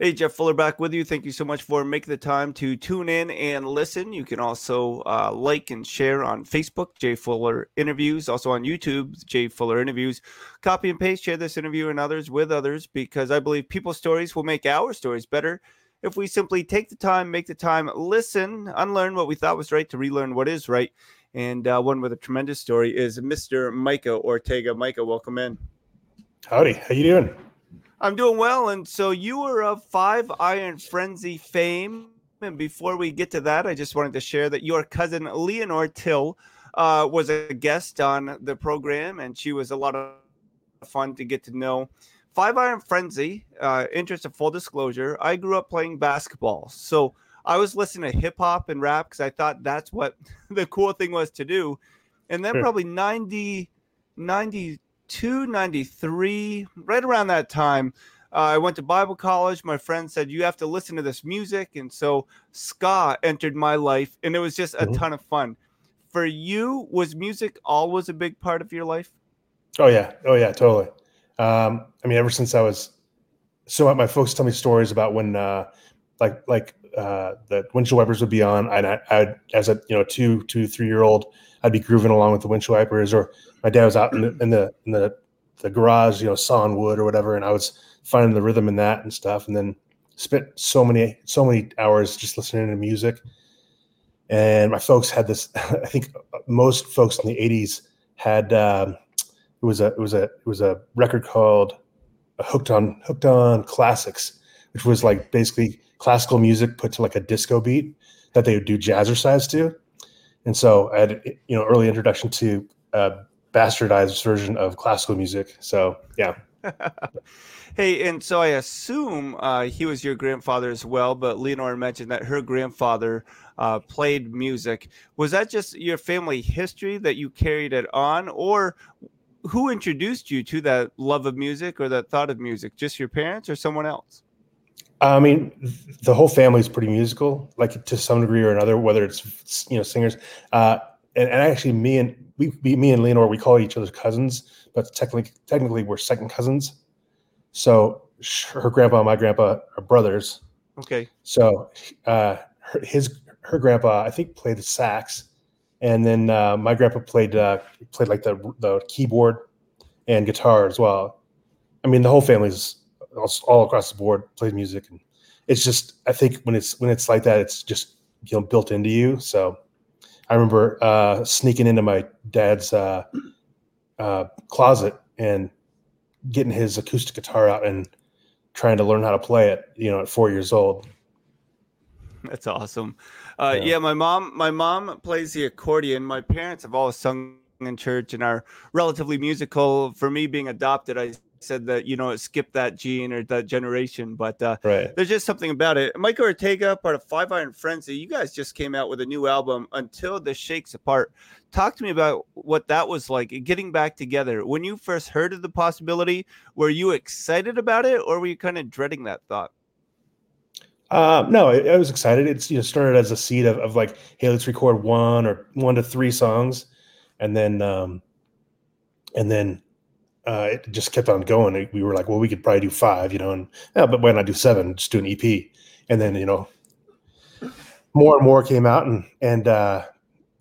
Hey, Jeff Fuller back with you. Thank you so much for making the time to tune in and listen. You can also uh, like and share on Facebook, Jay Fuller Interviews, also on YouTube, Jay Fuller Interviews. Copy and paste, share this interview and others with others because I believe people's stories will make our stories better if we simply take the time, make the time, listen, unlearn what we thought was right to relearn what is right. And uh, one with a tremendous story is Mr. Micah Ortega. Micah, welcome in. Howdy, how you doing? I'm doing well. And so you were of Five Iron Frenzy fame. And before we get to that, I just wanted to share that your cousin Leanor Till uh, was a guest on the program, and she was a lot of fun to get to know. Five Iron Frenzy, uh, interest of full disclosure, I grew up playing basketball. So I was listening to hip hop and rap because I thought that's what the cool thing was to do. And then sure. probably 90, 90, 92, 93, right around that time. Uh, I went to Bible college. My friend said, You have to listen to this music. And so ska entered my life, and it was just a mm-hmm. ton of fun. For you, was music always a big part of your life? Oh, yeah. Oh, yeah, totally. Um, I mean, ever since I was so my folks tell me stories about when, uh, like, like, uh, the windshield wipers would be on, and I, I'd, as a you know two, two, three year old, I'd be grooving along with the windshield wipers, or my dad was out in the in the, in the, the garage, you know, sawing wood or whatever, and I was finding the rhythm in that and stuff, and then spent so many so many hours just listening to music. And my folks had this. I think most folks in the '80s had um, it was a it was a it was a record called Hooked on Hooked on Classics, which was like basically classical music put to like a disco beat that they would do jazzercise to. And so I had you know early introduction to a bastardized version of classical music. So yeah. hey, and so I assume uh, he was your grandfather as well. But Leanor mentioned that her grandfather uh, played music. Was that just your family history that you carried it on, or who introduced you to that love of music or that thought of music? Just your parents or someone else? I mean, the whole family is pretty musical, like to some degree or another, whether it's you know singers. Uh, and, and actually, me and we, me and Leanor, we call each other cousins, but technically, technically, we're second cousins. So her grandpa and my grandpa are brothers. Okay. So uh, her, his her grandpa, I think, played the sax, and then uh, my grandpa played uh, played like the the keyboard and guitar as well. I mean, the whole family's all, all across the board plays music, and it's just I think when it's when it's like that, it's just you know built into you. So I remember uh, sneaking into my dad's uh, uh, closet and getting his acoustic guitar out and trying to learn how to play it. You know, at four years old. That's awesome. Uh, yeah. yeah, my mom, my mom plays the accordion. My parents have always sung in church and are relatively musical. For me, being adopted, I said that you know skip that gene or that generation, but uh, right. there's just something about it. michael Ortega, part of Five Iron Frenzy, you guys just came out with a new album, Until This Shakes Apart. Talk to me about what that was like getting back together. When you first heard of the possibility, were you excited about it, or were you kind of dreading that thought? Um, no, I, I, was excited. It's you know started as a seed of, of like, hey, let's record one or one to three songs, and then um, and then uh, it just kept on going. We were like, well, we could probably do five, you know, and yeah, but why not do seven? Just do an EP, and then you know, more and more came out, and and uh,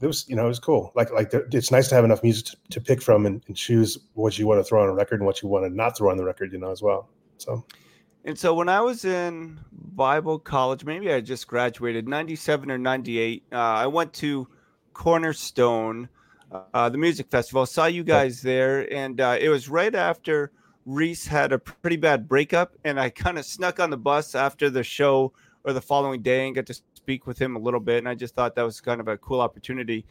it was you know it was cool. Like like it's nice to have enough music to, to pick from and, and, choose what you want to throw on a record and what you want to not throw on the record, you know, as well. So. And so when I was in Bible college, maybe I just graduated, ninety seven or ninety eight. Uh, I went to Cornerstone uh, the music festival. Saw you guys there, and uh, it was right after Reese had a pretty bad breakup, and I kind of snuck on the bus after the show or the following day and got to speak with him a little bit, and I just thought that was kind of a cool opportunity.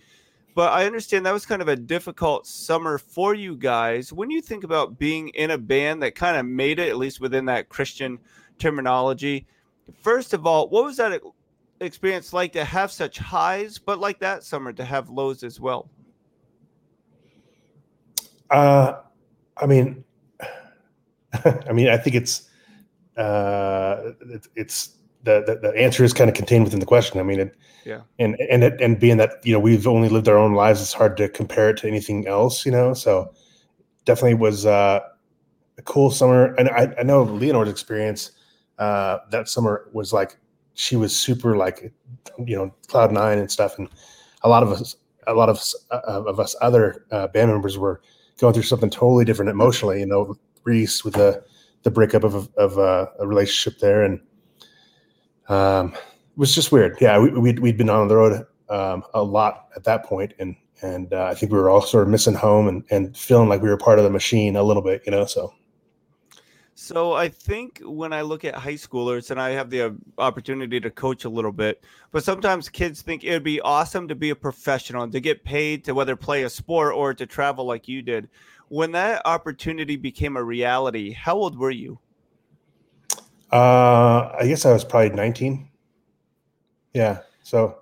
But I understand that was kind of a difficult summer for you guys. When you think about being in a band that kind of made it, at least within that Christian terminology, first of all, what was that experience like to have such highs, but like that summer to have lows as well? Uh, I mean, I mean, I think it's uh, it, it's the, the, the answer is kind of contained within the question. I mean, it, yeah, and and it, and being that you know we've only lived our own lives, it's hard to compare it to anything else. You know, so definitely was uh, a cool summer. And I, I know Leanor's experience uh, that summer was like she was super like you know cloud nine and stuff, and a lot of us, a lot of uh, of us other uh, band members were going through something totally different emotionally. You know, Reese with the the breakup of of uh, a relationship there, and um, it was just weird. Yeah, we, we'd we'd been on the road um, a lot at that point, and and uh, I think we were all sort of missing home and and feeling like we were part of the machine a little bit, you know. So so I think when I look at high schoolers and I have the uh, opportunity to coach a little bit, but sometimes kids think it would be awesome to be a professional and to get paid to whether play a sport or to travel like you did. When that opportunity became a reality, how old were you? Uh, I guess I was probably 19. Yeah. So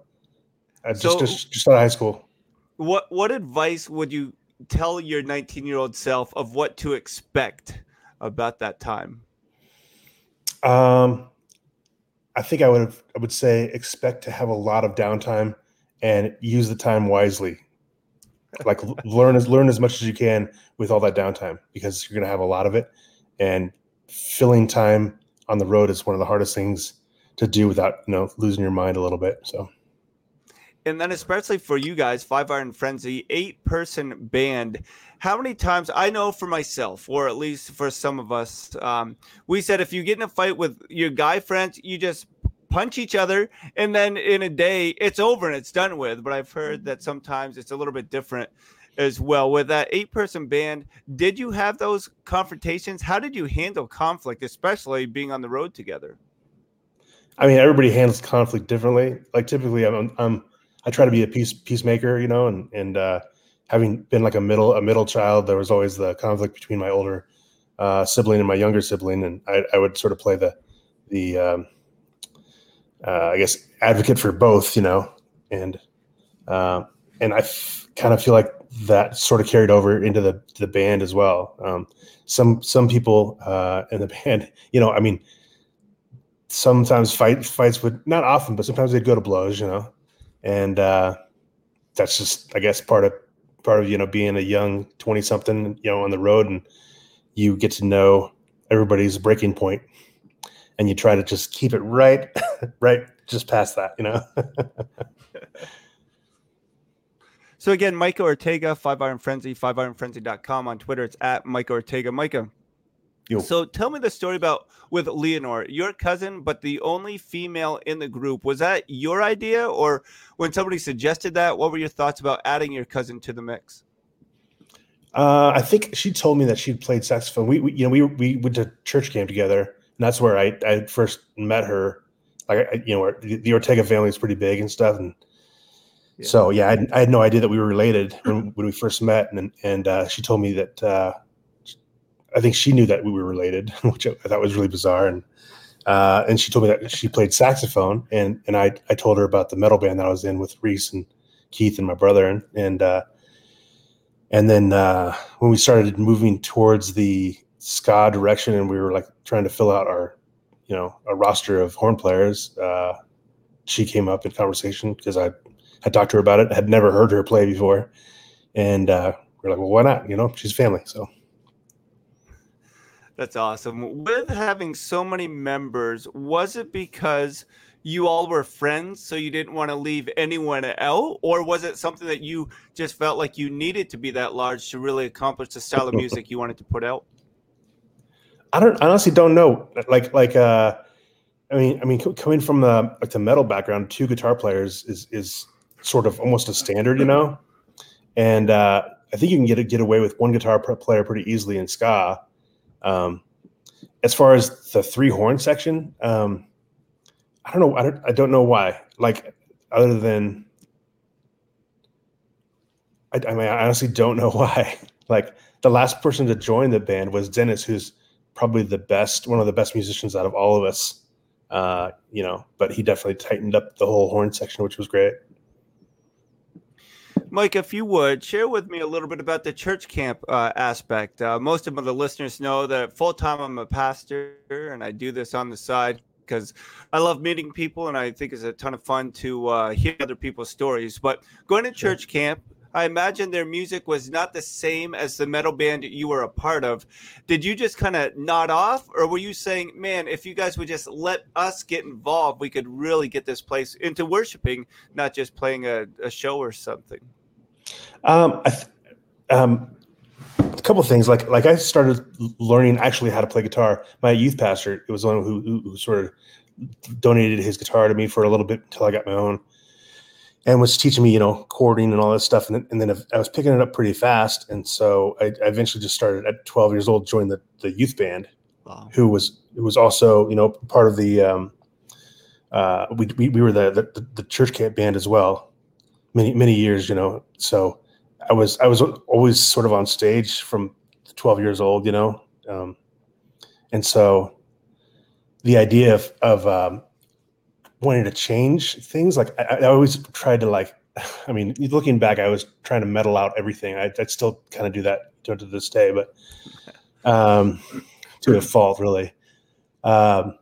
I just, so, just, just out of high school. What, what advice would you tell your 19 year old self of what to expect? About that time? Um, I think I would have, I would say expect to have a lot of downtime and use the time wisely. Like learn as learn as much as you can with all that downtime because you're going to have a lot of it, and filling time on the road is one of the hardest things to do without you know losing your mind a little bit. So and then especially for you guys, Five Iron Frenzy, eight person band. How many times I know for myself, or at least for some of us, um, we said if you get in a fight with your guy friends, you just punch each other, and then in a day it's over and it's done with. But I've heard that sometimes it's a little bit different as well. With that eight person band, did you have those confrontations? How did you handle conflict, especially being on the road together? I mean, everybody handles conflict differently. Like typically, I'm, I'm I try to be a peace peacemaker, you know, and and uh, having been like a middle a middle child, there was always the conflict between my older uh, sibling and my younger sibling, and I, I would sort of play the the um, uh, I guess advocate for both, you know, and uh, and I f- kind of feel like that sort of carried over into the the band as well. Um, some some people uh, in the band, you know, I mean, sometimes fight fights would not often, but sometimes they'd go to blows, you know, and uh, that's just I guess part of part of you know being a young twenty something you know on the road and you get to know everybody's breaking point and you try to just keep it right right just past that you know? So again micah ortega five iron frenzy five iron frenzy.com on twitter it's at micah ortega. Micah Yo. So tell me the story about with Leanor, your cousin, but the only female in the group. Was that your idea, or when somebody suggested that? What were your thoughts about adding your cousin to the mix? Uh, I think she told me that she played saxophone. We, we, you know, we we went to church camp together, and that's where I I first met her. Like, I, you know, the, the Ortega family is pretty big and stuff, and yeah. so yeah, I, I, had no idea that we were related when, when we first met, and and uh, she told me that. Uh, I think she knew that we were related, which I thought was really bizarre. And uh, and she told me that she played saxophone, and and I I told her about the metal band that I was in with Reese and Keith and my brother, and and uh, and then uh, when we started moving towards the ska direction, and we were like trying to fill out our you know a roster of horn players, uh, she came up in conversation because I had talked to her about it, had never heard her play before, and uh, we are like, well, why not? You know, she's family, so. That's awesome. With having so many members, was it because you all were friends, so you didn't want to leave anyone out, or was it something that you just felt like you needed to be that large to really accomplish the style of music you wanted to put out? I don't I honestly don't know. Like like uh, I mean I mean coming from the like the metal background, two guitar players is is sort of almost a standard, you know, and uh, I think you can get get away with one guitar player pretty easily in ska um, as far as the three horn section, um, I don't know. I don't, I don't know why. Like, other than, I, I mean, I honestly don't know why. Like, the last person to join the band was Dennis, who's probably the best, one of the best musicians out of all of us. Uh, you know, but he definitely tightened up the whole horn section, which was great. Mike, if you would share with me a little bit about the church camp uh, aspect. Uh, most of the listeners know that full time I'm a pastor and I do this on the side because I love meeting people and I think it's a ton of fun to uh, hear other people's stories. But going to church camp, I imagine their music was not the same as the metal band you were a part of. Did you just kind of nod off, or were you saying, man, if you guys would just let us get involved, we could really get this place into worshiping, not just playing a, a show or something? Um, I th- um, a couple of things like like I started learning actually how to play guitar. My youth pastor, it was the one who, who, who sort of donated his guitar to me for a little bit until I got my own and was teaching me, you know, chording and all that stuff. And, and then I was picking it up pretty fast. And so I, I eventually just started at 12 years old, joined the, the youth band, wow. who was, who was also, you know, part of the, um, uh, we, we, we were the, the, the church camp band as well, many, many years, you know, so I was, I was always sort of on stage from 12 years old, you know? Um, and so the idea of, of, um, wanting to change things. Like I, I, always tried to like, I mean, looking back, I was trying to metal out everything. I, I still kind of do that to, to this day, but um, to a fault, really. Um,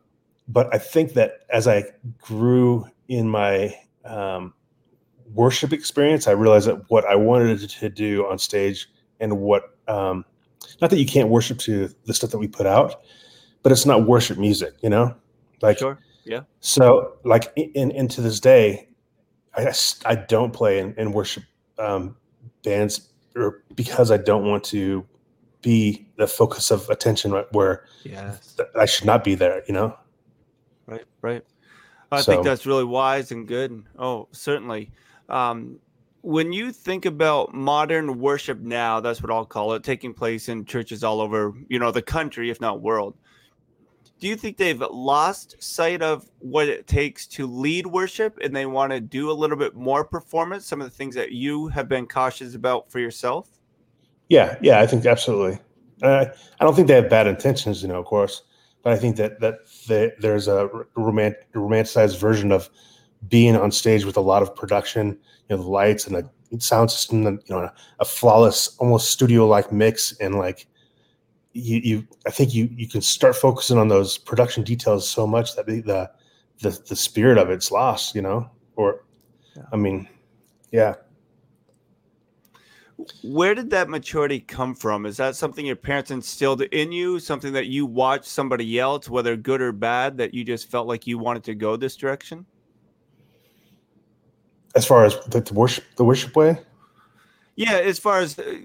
but I think that as I grew in my um, worship experience, I realized that what I wanted to do on stage and what, um, not that you can't worship to the stuff that we put out, but it's not worship music, you know? Like, sure yeah. So, like, in, in to this day, I, I don't play in, in worship um, bands or because I don't want to be the focus of attention where yes. I should not be there, you know? Right, right. I so, think that's really wise and good. Oh, certainly. Um, when you think about modern worship now, that's what I'll call it, taking place in churches all over, you know, the country, if not world do you think they've lost sight of what it takes to lead worship and they want to do a little bit more performance some of the things that you have been cautious about for yourself? Yeah yeah i think absolutely. Uh, i don't think they have bad intentions you know of course but i think that that there's a romant, romanticized version of being on stage with a lot of production you know the lights and the sound system and you know a flawless almost studio like mix and like you, you I think you you can start focusing on those production details so much that the the the, the spirit of it's lost, you know. Or, yeah. I mean, yeah. Where did that maturity come from? Is that something your parents instilled in you? Something that you watched somebody else, whether good or bad, that you just felt like you wanted to go this direction? As far as the, the worship, the worship way. Yeah, as far as uh,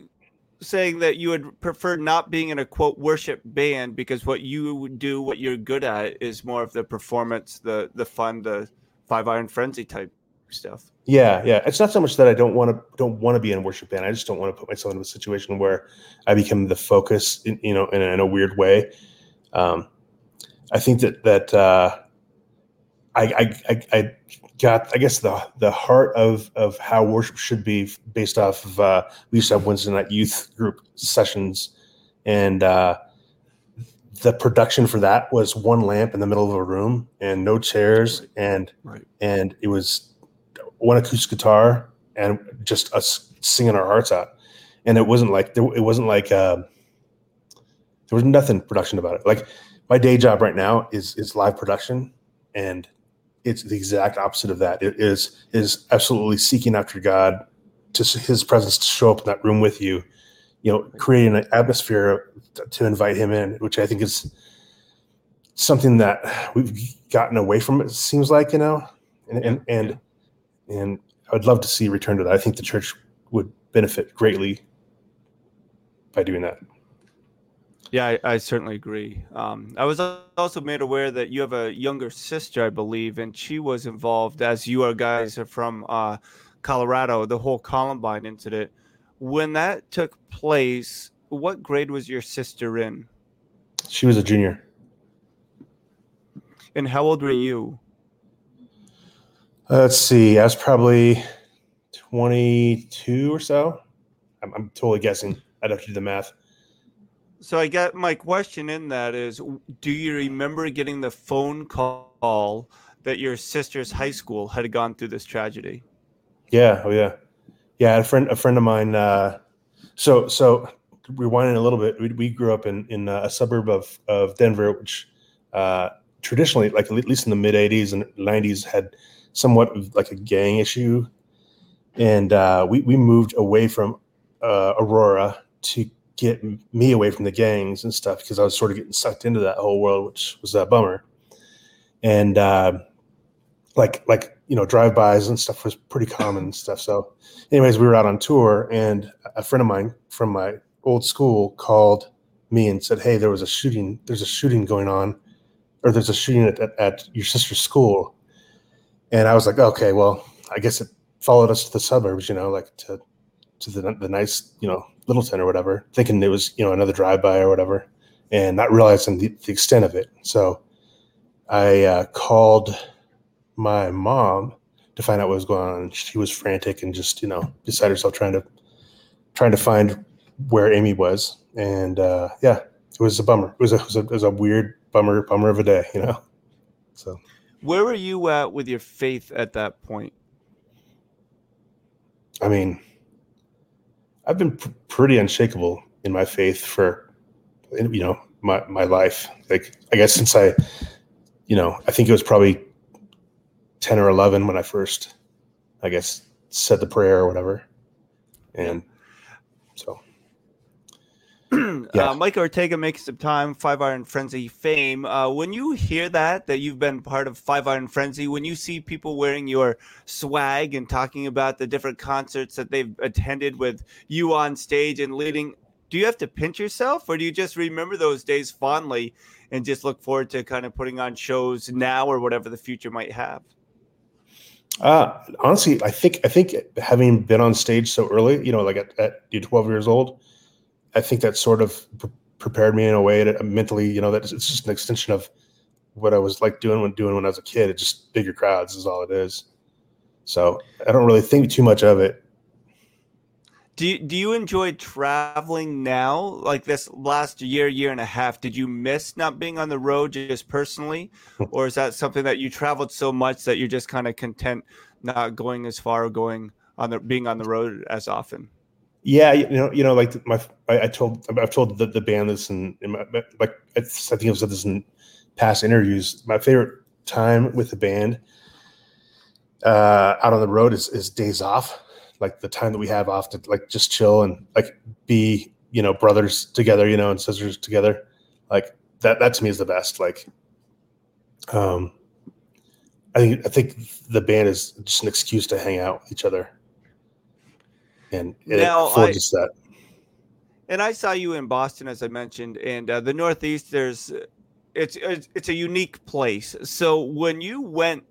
saying that you would prefer not being in a quote worship band because what you would do, what you're good at, is more of the performance, the the fun, the five iron frenzy type stuff. Yeah, yeah. It's not so much that I don't want to don't want to be in a worship band. I just don't want to put myself in a situation where I become the focus, in, you know, in, in a weird way. Um, I think that that uh, I, I, I got I guess the the heart of of how worship should be based off of uh, we used to have Wednesday night youth group sessions, and uh, the production for that was one lamp in the middle of a room and no chairs and right. and it was one acoustic guitar and just us singing our hearts out, and it wasn't like there, it wasn't like uh, there was nothing production about it. Like my day job right now is is live production and it's the exact opposite of that. It is is absolutely seeking after God, to His presence to show up in that room with you. You know, creating an atmosphere to invite Him in, which I think is something that we've gotten away from. It seems like you know, and and and, and I'd love to see return to that. I think the church would benefit greatly by doing that. Yeah, I, I certainly agree. Um, I was also made aware that you have a younger sister, I believe, and she was involved, as you are guys are from uh, Colorado, the whole Columbine incident. When that took place, what grade was your sister in? She was a junior. And how old were you? Uh, let's see. I was probably 22 or so. I'm, I'm totally guessing. I'd have to do the math. So I got my question in that is do you remember getting the phone call that your sister's high school had gone through this tragedy? Yeah, oh yeah. Yeah, a friend a friend of mine uh so so rewinding a little bit, we, we grew up in in a suburb of of Denver which uh traditionally like at least in the mid 80s and 90s had somewhat of like a gang issue and uh, we we moved away from uh, Aurora to get me away from the gangs and stuff because I was sort of getting sucked into that whole world, which was a bummer. And uh, like like you know drive-bys and stuff was pretty common and stuff. So, anyways, we were out on tour, and a friend of mine from my old school called me and said, "Hey, there was a shooting. There's a shooting going on, or there's a shooting at, at, at your sister's school." And I was like, "Okay, well, I guess it followed us to the suburbs, you know, like to to the the nice, you know, Littleton or whatever, thinking it was you know another drive by or whatever, and not realizing the, the extent of it. So I uh, called my mom to find out what was going on. She was frantic and just you know beside herself trying to trying to find where Amy was, and uh, yeah, it was a bummer. It was a, it was a, it was a weird bummer bummer of a day, you know. So where were you at with your faith at that point? I mean, I've been pr- pretty unshakable in my faith for, you know, my, my life. Like, I guess since I, you know, I think it was probably 10 or 11 when I first, I guess, said the prayer or whatever. And so yeah. uh, Mike Ortega makes some time, Five Iron Frenzy fame. Uh, when you hear that, that you've been part of Five Iron Frenzy, when you see people wearing your swag and talking about the different concerts that they've attended with you on stage and leading, do you have to pinch yourself or do you just remember those days fondly and just look forward to kind of putting on shows now or whatever the future might have? Uh, honestly, I think I think having been on stage so early, you know, like at, at 12 years old, I think that sort of pre- prepared me in a way that uh, mentally, you know, that it's just an extension of what I was like doing when doing when I was a kid. It's just bigger crowds is all it is. So I don't really think too much of it. Do you, do you enjoy traveling now? Like this last year, year and a half, did you miss not being on the road just personally, or is that something that you traveled so much that you're just kind of content not going as far or going on the being on the road as often? Yeah, you know, you know, like my, I, I told, I've told the, the band this, and like I think I've said this in past interviews. My favorite time with the band uh, out on the road is, is days off, like the time that we have off to like just chill and like be, you know, brothers together, you know, and sisters together. Like that, that to me is the best. Like, um, I think I think the band is just an excuse to hang out with each other and it now, affords I, that. And I saw you in Boston, as I mentioned, and uh, the Northeast. There's it's, it's it's a unique place. So when you went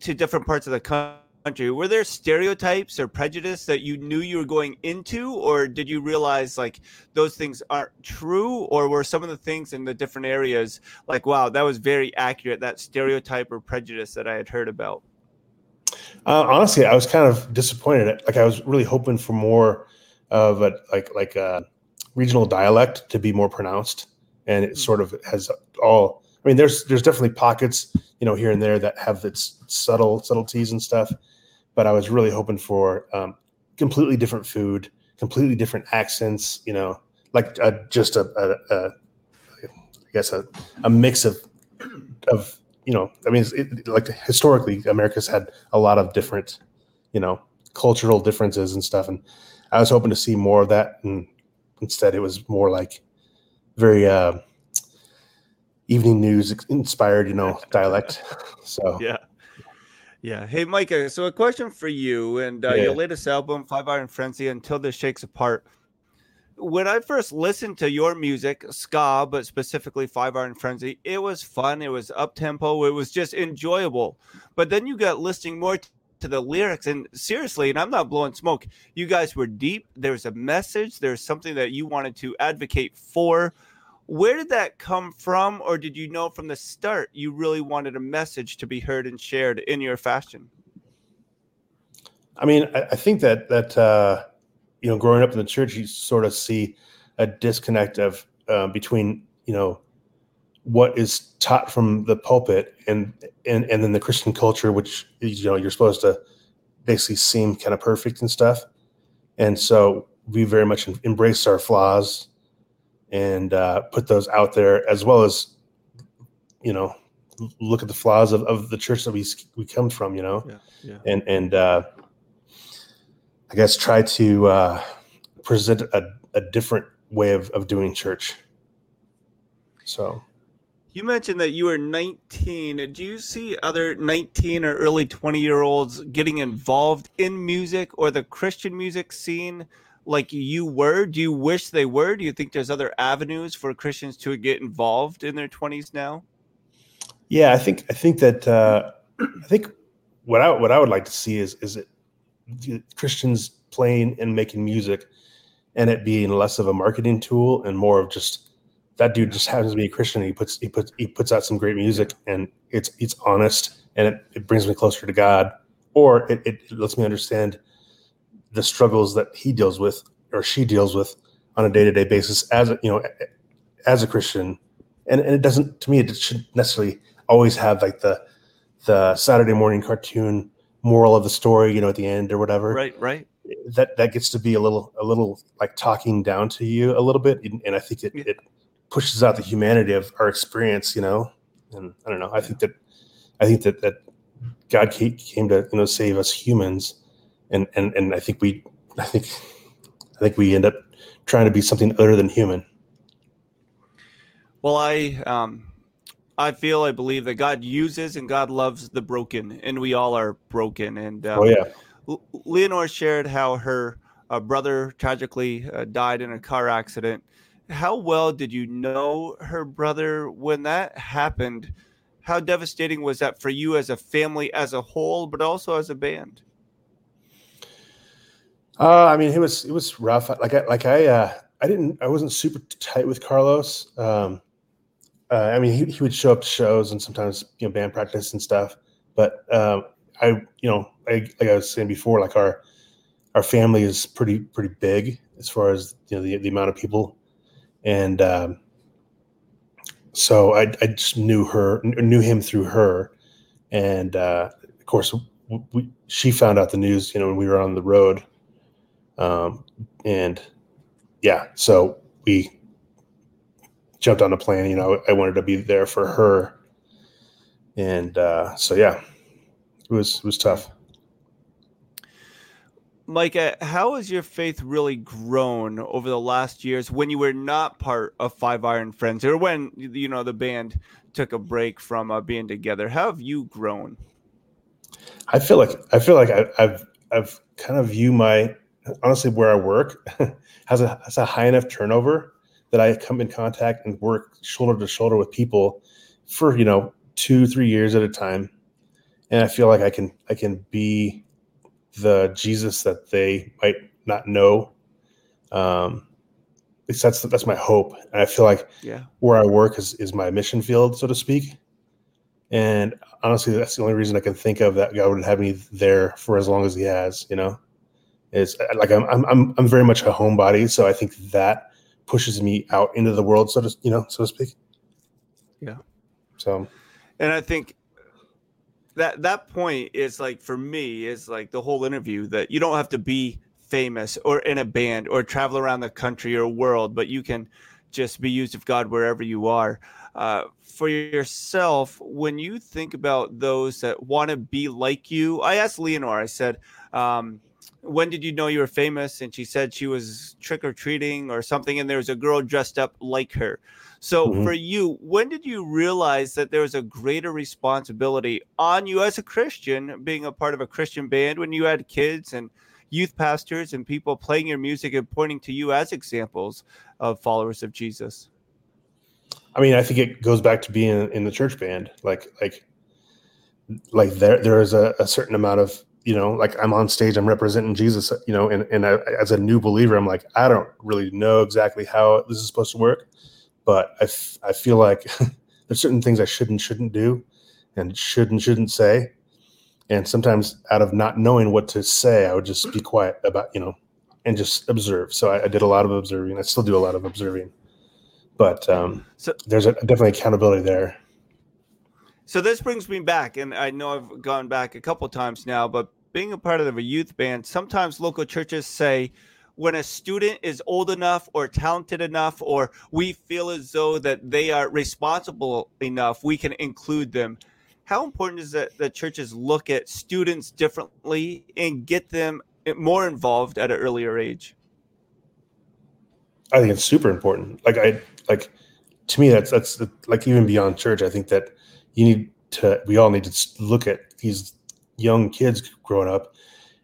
to different parts of the country, were there stereotypes or prejudice that you knew you were going into, or did you realize like those things aren't true, or were some of the things in the different areas like, wow, that was very accurate, that stereotype or prejudice that I had heard about? Uh, honestly, I was kind of disappointed. Like I was really hoping for more of a like like a regional dialect to be more pronounced, and it sort of has all. I mean, there's there's definitely pockets, you know, here and there that have its subtle subtleties and stuff, but I was really hoping for um, completely different food, completely different accents, you know, like a, just a, a, a I guess a, a mix of of you know, I mean, it, like historically, America's had a lot of different, you know, cultural differences and stuff, and I was hoping to see more of that, and instead, it was more like very uh, evening news inspired, you know, dialect. So yeah. Yeah. Hey, Micah. So a question for you and uh, yeah. your latest album, Five Iron Frenzy, Until This Shakes Apart when I first listened to your music, ska, but specifically Five Iron Frenzy, it was fun. It was up tempo. It was just enjoyable. But then you got listening more to the lyrics, and seriously, and I'm not blowing smoke. You guys were deep. There's a message. There's something that you wanted to advocate for. Where did that come from, or did you know from the start you really wanted a message to be heard and shared in your fashion? I mean, I, I think that that. Uh you know, growing up in the church, you sort of see a disconnect of uh, between you know what is taught from the pulpit and and and then the Christian culture, which you know you're supposed to basically seem kind of perfect and stuff. And so we very much embrace our flaws and uh, put those out there, as well as you know look at the flaws of, of the church that we we come from. You know, yeah, yeah. and and uh, I guess, try to uh, present a, a different way of, of doing church. So you mentioned that you were 19. Do you see other 19 or early 20 year olds getting involved in music or the Christian music scene like you were? Do you wish they were? Do you think there's other avenues for Christians to get involved in their 20s now? Yeah, I think I think that uh, I think what I what I would like to see is is it Christians playing and making music and it being less of a marketing tool and more of just that dude just happens to be a Christian. he puts he puts he puts out some great music, and it's it's honest, and it, it brings me closer to God, or it, it lets me understand the struggles that he deals with or she deals with on a day to day basis as a, you know as a Christian, and and it doesn't to me it should necessarily always have like the the Saturday morning cartoon moral of the story, you know, at the end or whatever. Right, right. That that gets to be a little a little like talking down to you a little bit, and, and I think it, it pushes out the humanity of our experience, you know. And I don't know. I think that I think that that God came to you know save us humans, and and and I think we I think I think we end up trying to be something other than human. Well, I um, I feel I believe that God uses and God loves the broken, and we all are broken. And um, oh yeah, Leanor shared how her uh, brother tragically uh, died in a car accident how well did you know her brother when that happened? How devastating was that for you as a family as a whole, but also as a band? Uh, I mean, it was it was rough. Like I like I uh, I didn't I wasn't super tight with Carlos. Um, uh, I mean, he, he would show up to shows and sometimes you know band practice and stuff. But um, I you know I, like I was saying before, like our our family is pretty pretty big as far as you know the, the amount of people and um, so I, I just knew her, knew him through her, and uh, of course, we, she found out the news, you know, when we were on the road, um, and yeah, so we jumped on a plane. You know, I wanted to be there for her, and uh, so yeah, it was it was tough. Micah, how has your faith really grown over the last years when you were not part of Five Iron Frenzy or when you know the band took a break from uh, being together? How have you grown? I feel like I feel like I, have I've kind of view my honestly where I work has a has a high enough turnover that I come in contact and work shoulder to shoulder with people for you know two three years at a time, and I feel like I can I can be the Jesus that they might not know. Um, that's that's my hope, and I feel like yeah. where I work is is my mission field, so to speak. And honestly, that's the only reason I can think of that God would have me there for as long as He has. You know, is like I'm I'm I'm, I'm very much a homebody, so I think that pushes me out into the world, so to you know, so to speak. Yeah. So, and I think that that point is like for me is like the whole interview that you don't have to be famous or in a band or travel around the country or world, but you can just be used of God wherever you are. Uh, for yourself, when you think about those that want to be like you, I asked Leanor, I said, um, when did you know you were famous? And she said she was trick or treating or something, and there was a girl dressed up like her. So mm-hmm. for you, when did you realize that there was a greater responsibility on you as a Christian, being a part of a Christian band, when you had kids and youth pastors and people playing your music and pointing to you as examples of followers of Jesus? I mean, I think it goes back to being in the church band. Like, like, like there, there is a, a certain amount of you know, like I'm on stage, I'm representing Jesus, you know, and, and I, as a new believer, I'm like, I don't really know exactly how this is supposed to work, but I, f- I feel like there's certain things I should and shouldn't do and should and shouldn't say. And sometimes out of not knowing what to say, I would just be quiet about, you know, and just observe. So I, I did a lot of observing. I still do a lot of observing, but um, so there's a, definitely accountability there. So this brings me back, and I know I've gone back a couple times now, but being a part of a youth band, sometimes local churches say, when a student is old enough or talented enough or we feel as though that they are responsible enough we can include them how important is that that churches look at students differently and get them more involved at an earlier age? I think it's super important. Like I like to me, that's that's like even beyond church. I think that you need to. We all need to look at these young kids growing up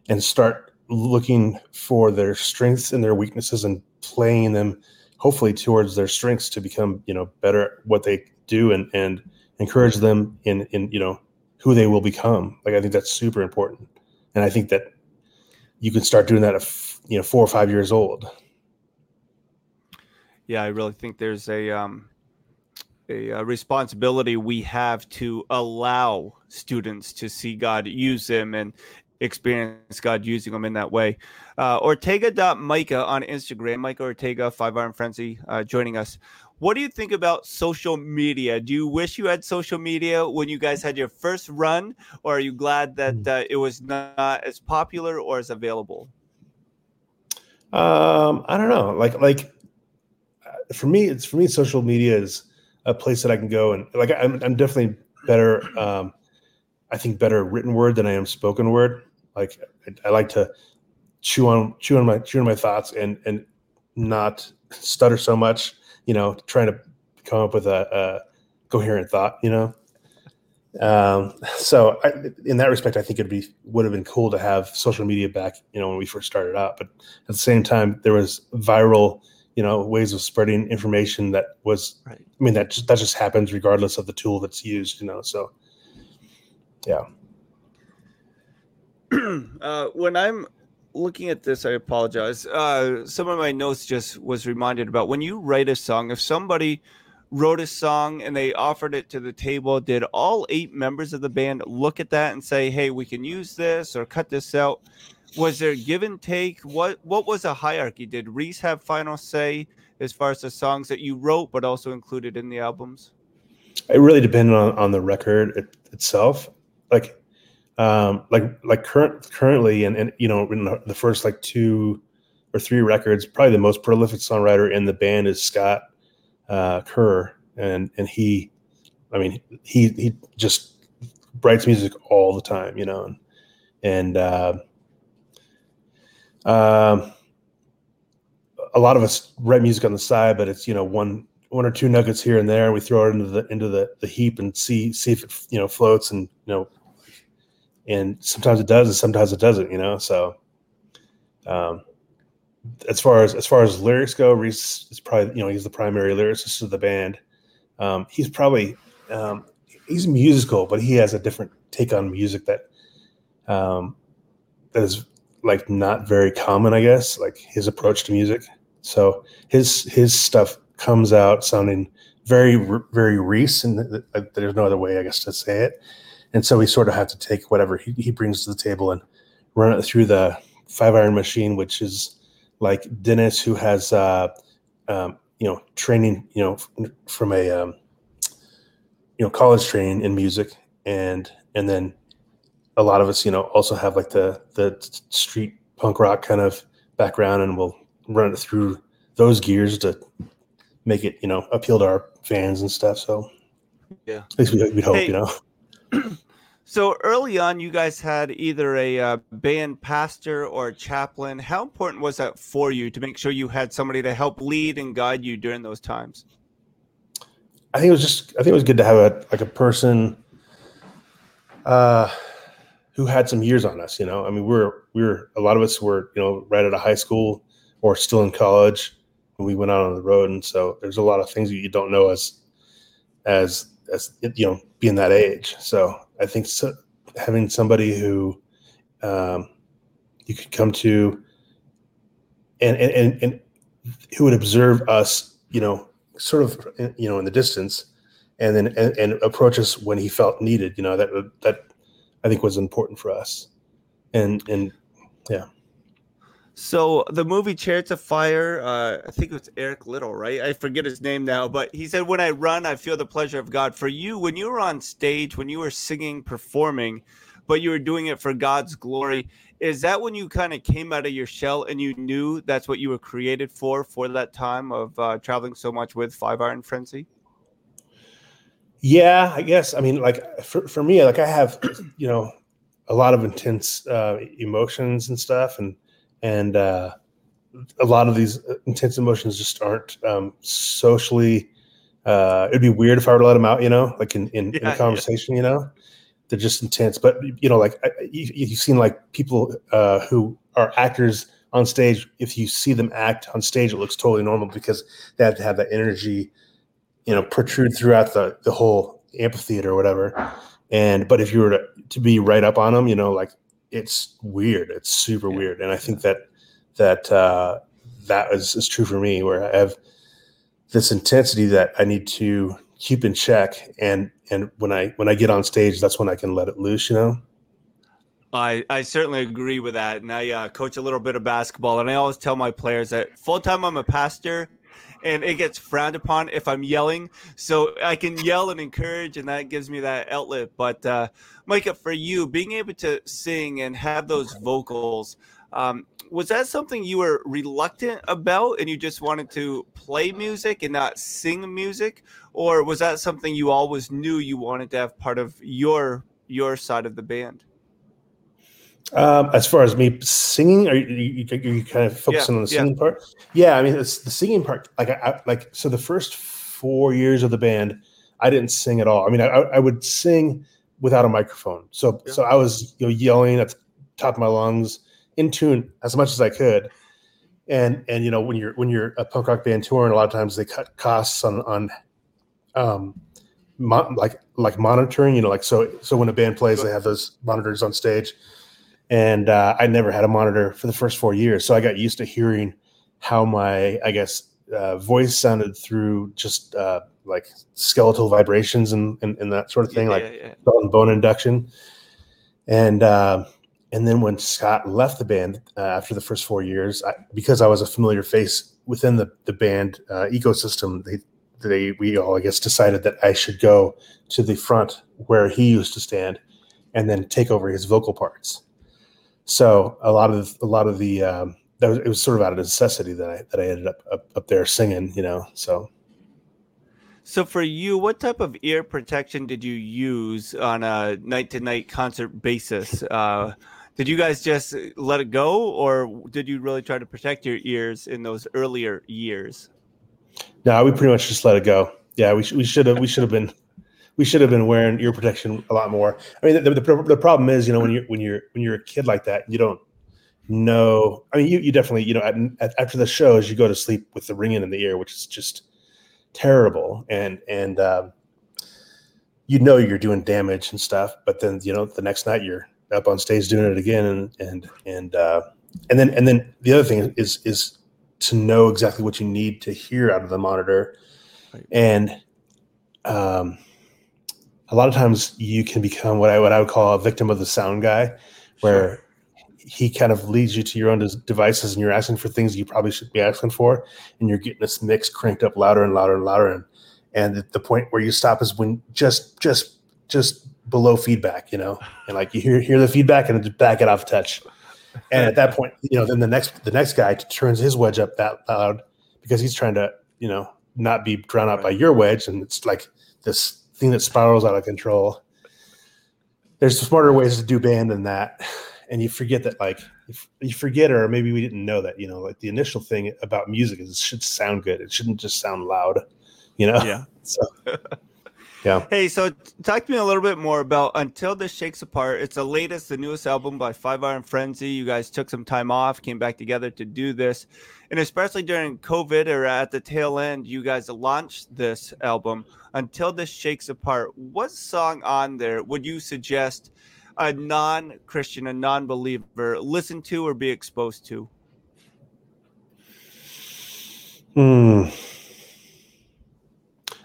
and start looking for their strengths and their weaknesses and playing them hopefully towards their strengths to become you know better at what they do and and encourage them in in you know who they will become. Like i think that's super important. And i think that you can start doing that at you know four or five years old. Yeah i really think there's a um a, a responsibility we have to allow students to see god use them and experience God using them in that way. Uh, Ortega.Micah on Instagram, Micah Ortega, Five Iron Frenzy, uh, joining us. What do you think about social media? Do you wish you had social media when you guys had your first run, or are you glad that hmm. uh, it was not as popular or as available? Um, I don't know. Like, like uh, for me, it's for me, social media is a place that I can go and like I'm, I'm definitely better. Um, I think better written word than I am spoken word. Like I, I, like to chew on chew on my chew on my thoughts and and not stutter so much. You know, trying to come up with a, a coherent thought. You know. Um, so I, in that respect, I think it'd be would have been cool to have social media back, you know, when we first started out. But at the same time, there was viral, you know, ways of spreading information that was. Right. I mean, that just that just happens regardless of the tool that's used, you know. So, yeah. uh, when I'm looking at this, I apologize. Uh, some of my notes just was reminded about when you write a song. If somebody wrote a song and they offered it to the table, did all eight members of the band look at that and say, "Hey, we can use this or cut this out"? Was there give and take? What What was a hierarchy? Did Reese have final say as far as the songs that you wrote, but also included in the albums? It really depended on on the record it, itself. Like um, like like current currently and and you know in the first like two or three records, probably the most prolific songwriter in the band is Scott uh, Kerr, and and he, I mean, he he just writes music all the time, you know, and and uh, um, a lot of us write music on the side, but it's you know one one or two nuggets here and there. We throw it into the into the, the heap and see see if it you know floats and you know and sometimes it does and sometimes it doesn't you know so um, as far as as far as lyrics go reese is probably you know he's the primary lyricist of the band um, he's probably um, he's musical but he has a different take on music that um, that is like not very common i guess like his approach to music. So his his stuff comes out sounding very very reese and there's no other way i guess to say it. And so we sort of have to take whatever he, he brings to the table and run it through the five iron machine, which is like Dennis, who has uh, um, you know training, you know, from a um, you know college training in music, and and then a lot of us, you know, also have like the the street punk rock kind of background, and we'll run it through those gears to make it, you know, appeal to our fans and stuff. So yeah, at least we, would hope, hey, you know. So early on, you guys had either a uh, band pastor or a chaplain. How important was that for you to make sure you had somebody to help lead and guide you during those times? I think it was just. I think it was good to have a like a person uh, who had some years on us. You know, I mean, we are we are a lot of us were you know right out of high school or still in college when we went out on the road, and so there's a lot of things that you don't know as as as you know being that age. So I think so, having somebody who um, you could come to and, and, and, and who would observe us, you know, sort of, you know, in the distance and then, and, and approach us when he felt needed, you know, that, that I think was important for us. And, and yeah. So the movie Chariots of Fire, uh, I think it was Eric Liddell, right? I forget his name now, but he said, "When I run, I feel the pleasure of God." For you, when you were on stage, when you were singing, performing, but you were doing it for God's glory, is that when you kind of came out of your shell and you knew that's what you were created for for that time of uh, traveling so much with Five Iron Frenzy? Yeah, I guess. I mean, like for for me, like I have, you know, a lot of intense uh, emotions and stuff, and and uh, a lot of these intense emotions just aren't um, socially. Uh, it'd be weird if I were to let them out, you know, like in in, yeah, in a conversation, yeah. you know. They're just intense, but you know, like you, you've seen like people uh, who are actors on stage. If you see them act on stage, it looks totally normal because they have to have that energy, you know, protrude throughout the the whole amphitheater or whatever. And but if you were to, to be right up on them, you know, like it's weird. It's super yeah. weird. And I think that that uh, that is, is true for me, where I have this intensity that I need to keep in check, and and when I when I get on stage, that's when I can let it loose. You know. I, I certainly agree with that. And I uh, coach a little bit of basketball, and I always tell my players that full time I'm a pastor, and it gets frowned upon if I'm yelling. So I can yell and encourage, and that gives me that outlet. But uh, Micah, for you, being able to sing and have those vocals, um, was that something you were reluctant about and you just wanted to play music and not sing music or was that something you always knew you wanted to have part of your your side of the band um, as far as me singing, are you, you, you kind of focusing yeah, on the singing yeah. part? Yeah, I mean, it's the singing part. Like, I, I, like so the first four years of the band, I didn't sing at all. I mean, I, I would sing without a microphone. So, yeah. so I was you know yelling at the top of my lungs, in tune as much as I could. And and you know when you're when you're a punk rock band touring, a lot of times they cut costs on on um mo- like like monitoring. You know, like so so when a band plays, they have those monitors on stage. And uh, I never had a monitor for the first four years, so I got used to hearing how my I guess uh, voice sounded through just uh, like skeletal vibrations and, and, and that sort of thing, yeah, like yeah, yeah. bone induction. And uh, and then when Scott left the band uh, after the first four years, I, because I was a familiar face within the the band uh, ecosystem, they they we all I guess decided that I should go to the front where he used to stand, and then take over his vocal parts. So a lot of a lot of the um, that was, it was sort of out of necessity that I that I ended up up, up there singing, you know. So. So for you, what type of ear protection did you use on a night to night concert basis? Uh, did you guys just let it go or did you really try to protect your ears in those earlier years no we pretty much just let it go yeah we, we should have we should have been we should have been wearing ear protection a lot more. I mean the, the, the problem is you know when you're when you're when you're a kid like that you don't know. I mean you, you definitely you know at, at, after the shows you go to sleep with the ringing in the ear which is just terrible. And and um, you know you're doing damage and stuff but then you know the next night you're up on stage doing it again. And and and uh, and then and then the other thing is is to know exactly what you need to hear out of the monitor. And um, a lot of times you can become what I what I would call a victim of the sound guy where sure. he kind of leads you to your own devices and you're asking for things you probably should be asking for and you're getting this mix cranked up louder and louder and louder and and the point where you stop is when just just just below feedback, you know, and like you hear hear the feedback and just back it off touch. And at that point, you know, then the next the next guy turns his wedge up that loud because he's trying to, you know, not be drowned out by your wedge, and it's like this thing that spirals out of control. There's smarter ways to do band than that, and you forget that, like, you forget, or maybe we didn't know that, you know, like the initial thing about music is it should sound good. It shouldn't just sound loud, you know. Yeah. So. Yeah. Hey, so talk to me a little bit more about Until This Shakes Apart. It's the latest, the newest album by Five Iron Frenzy. You guys took some time off, came back together to do this. And especially during COVID or at the tail end, you guys launched this album, Until This Shakes Apart. What song on there would you suggest a non Christian, a non believer listen to or be exposed to? Hmm.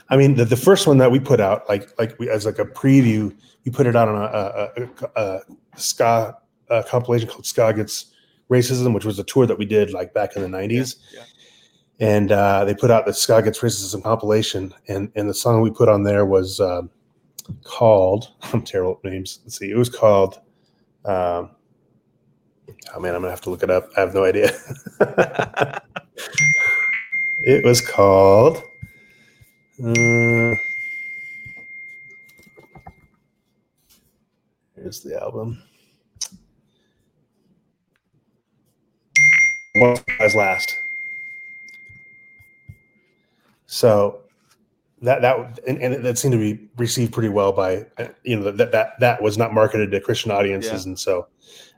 I mean, the, the first one that we put out, like like we as like a preview, we put it out on a, a, a, a ska a compilation called Ska Against Racism, which was a tour that we did like back in the '90s. Yeah, yeah. And uh, they put out the Ska Against Racism compilation, and and the song we put on there was um, called I'm terrible at names. Let's see, it was called. Um, oh man, I'm gonna have to look it up. I have no idea. it was called. Uh, here's the album. One as last. So that that and, and that seemed to be received pretty well by you know that that that was not marketed to Christian audiences, yeah. and so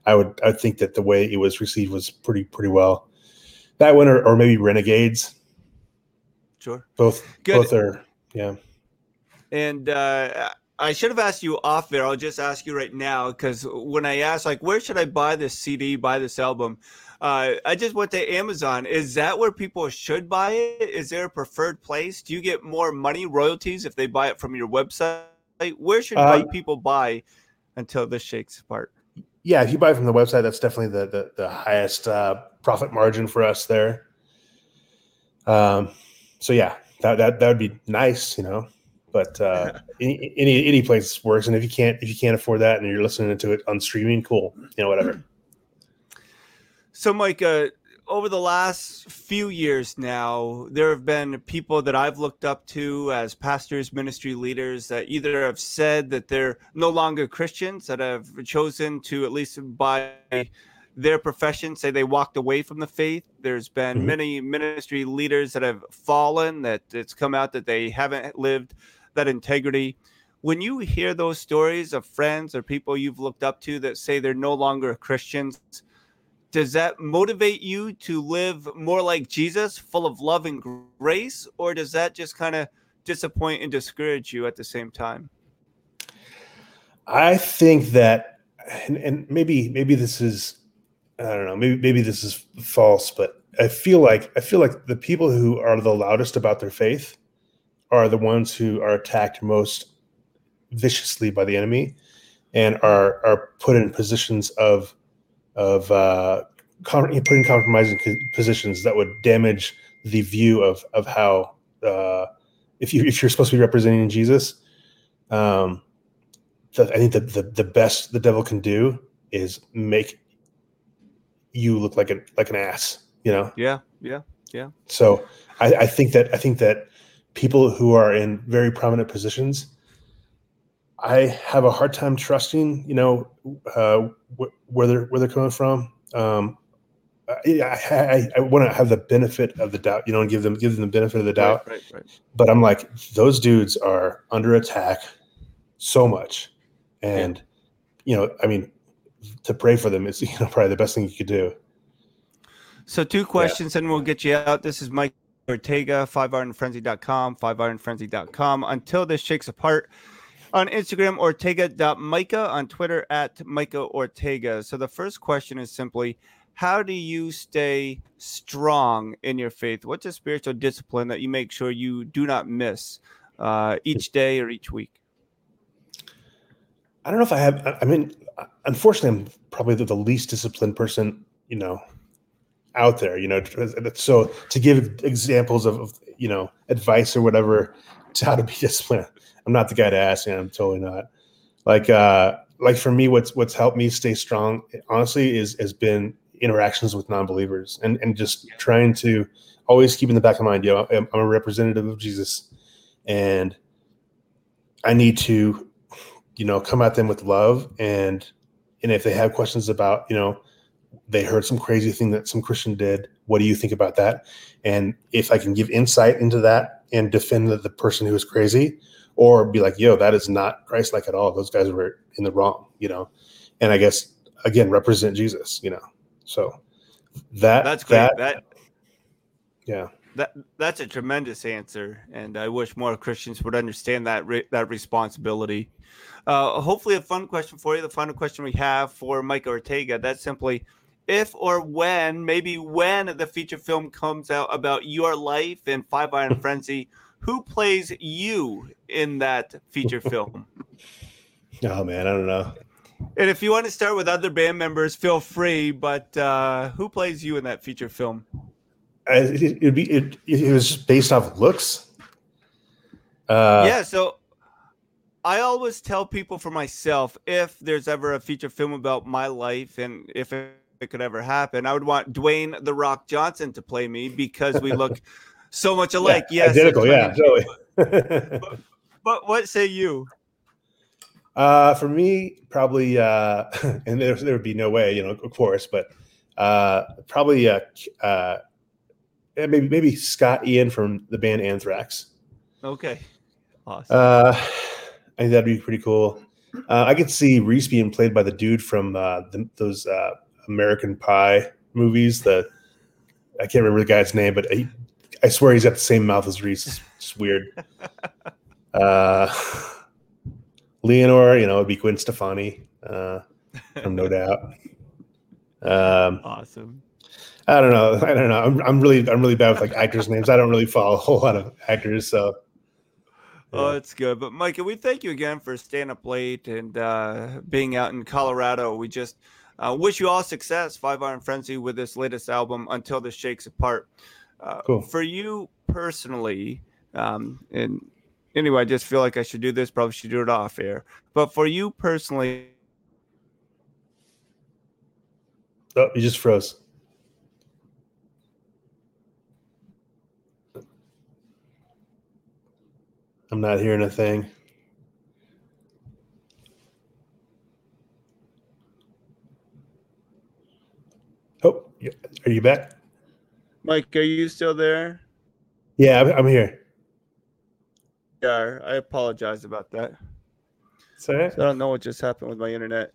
I would I think that the way it was received was pretty pretty well. That one or, or maybe Renegades. Sure. Both Good. both are yeah. And uh, I should have asked you off there. I'll just ask you right now because when I asked like where should I buy this CD, buy this album, uh, I just went to Amazon. Is that where people should buy it? Is there a preferred place? Do you get more money royalties if they buy it from your website? Where should uh, people buy until this shakes apart? Yeah, if you buy from the website, that's definitely the the, the highest uh, profit margin for us there. Um, so yeah, that that that would be nice, you know. But uh, any, any any place works, and if you can't if you can't afford that and you're listening to it on streaming, cool, you know, whatever. So, Mike, uh, over the last few years now, there have been people that I've looked up to as pastors, ministry leaders that either have said that they're no longer Christians, that have chosen to, at least by their profession, say they walked away from the faith. There's been mm-hmm. many ministry leaders that have fallen, that it's come out that they haven't lived that integrity. When you hear those stories of friends or people you've looked up to that say they're no longer Christians, does that motivate you to live more like Jesus, full of love and grace, or does that just kind of disappoint and discourage you at the same time? I think that, and, and maybe maybe this is, I don't know, maybe maybe this is false, but I feel like I feel like the people who are the loudest about their faith are the ones who are attacked most viciously by the enemy and are are put in positions of of uh, putting compromising positions that would damage the view of of how uh, if you if you're supposed to be representing Jesus, um, I think that the the best the devil can do is make you look like an like an ass. You know? Yeah, yeah, yeah. So I, I think that I think that people who are in very prominent positions I have a hard time trusting, you know, uh, wh- where they're where they're coming from. Um, I, I, I want to have the benefit of the doubt, you know, and give them give them the benefit of the doubt. Right, right, right. But I'm like, those dudes are under attack so much, and yeah. you know, I mean, to pray for them is you know probably the best thing you could do. So two questions, yeah. and we'll get you out. This is Mike Ortega, 5ironfrenzy.com, 5ironfrenzy.com. Until this shakes apart on Instagram, Ortega.Micah, on Twitter at Micah Ortega. So the first question is simply how do you stay strong in your faith? What's a spiritual discipline that you make sure you do not miss uh, each day or each week? I don't know if I have. I mean, unfortunately, I'm probably the least disciplined person, you know, out there. You know, so to give examples of, you know, advice or whatever to how to be disciplined, I'm not the guy to ask, and I'm totally not. Like, uh, like for me, what's what's helped me stay strong, honestly, is has been interactions with non-believers and and just trying to always keep in the back of mind, yo, I'm, I'm a representative of Jesus, and I need to, you know, come at them with love and and if they have questions about, you know, they heard some crazy thing that some Christian did. What do you think about that? And if I can give insight into that and defend the, the person who is crazy, or be like, yo, that is not Christ like at all. Those guys were in the wrong, you know. And I guess again, represent Jesus, you know. So that that's great. That, that yeah. That that's a tremendous answer, and I wish more Christians would understand that re- that responsibility. Uh, hopefully, a fun question for you. The final question we have for Mike Ortega. That's simply, if or when, maybe when the feature film comes out about your life in Five Iron Frenzy, who plays you in that feature film? oh man, I don't know. And if you want to start with other band members, feel free. But uh, who plays you in that feature film? it, would be it, it was based off looks. Uh, yeah, so I always tell people for myself if there's ever a feature film about my life and if it, it could ever happen, I would want Dwayne the Rock Johnson to play me because we look so much alike. Yeah, yes, identical. Yeah, totally. but, but, what say you? Uh, for me, probably, uh, and there, there would be no way, you know, of course, but Uh, probably uh, uh, maybe maybe Scott Ian from the band Anthrax. Okay. Awesome. Uh, I think that'd be pretty cool. Uh, I could see Reese being played by the dude from uh, the, those uh, American Pie movies. The I can't remember the guy's name, but he, I swear he's got the same mouth as Reese. It's just weird. uh, Leanor, you know, it'd be Gwen Stefani uh, from No Doubt. Um, awesome. I don't know. I don't know. I'm, I'm really I'm really bad with like actors' names. I don't really follow a whole lot of actors, so. Oh, it's good. But Micah, we thank you again for staying up late and uh, being out in Colorado. We just uh, wish you all success, Five Iron Frenzy, with this latest album, Until This Shakes Apart. Uh, Cool. For you personally, um, and anyway, I just feel like I should do this. Probably should do it off air. But for you personally, Oh, you just froze. I'm not hearing a thing. Oh, y- are you back? Mike, are you still there? Yeah, I'm, I'm here. Yeah, I apologize about that. Sorry. I don't know what just happened with my internet.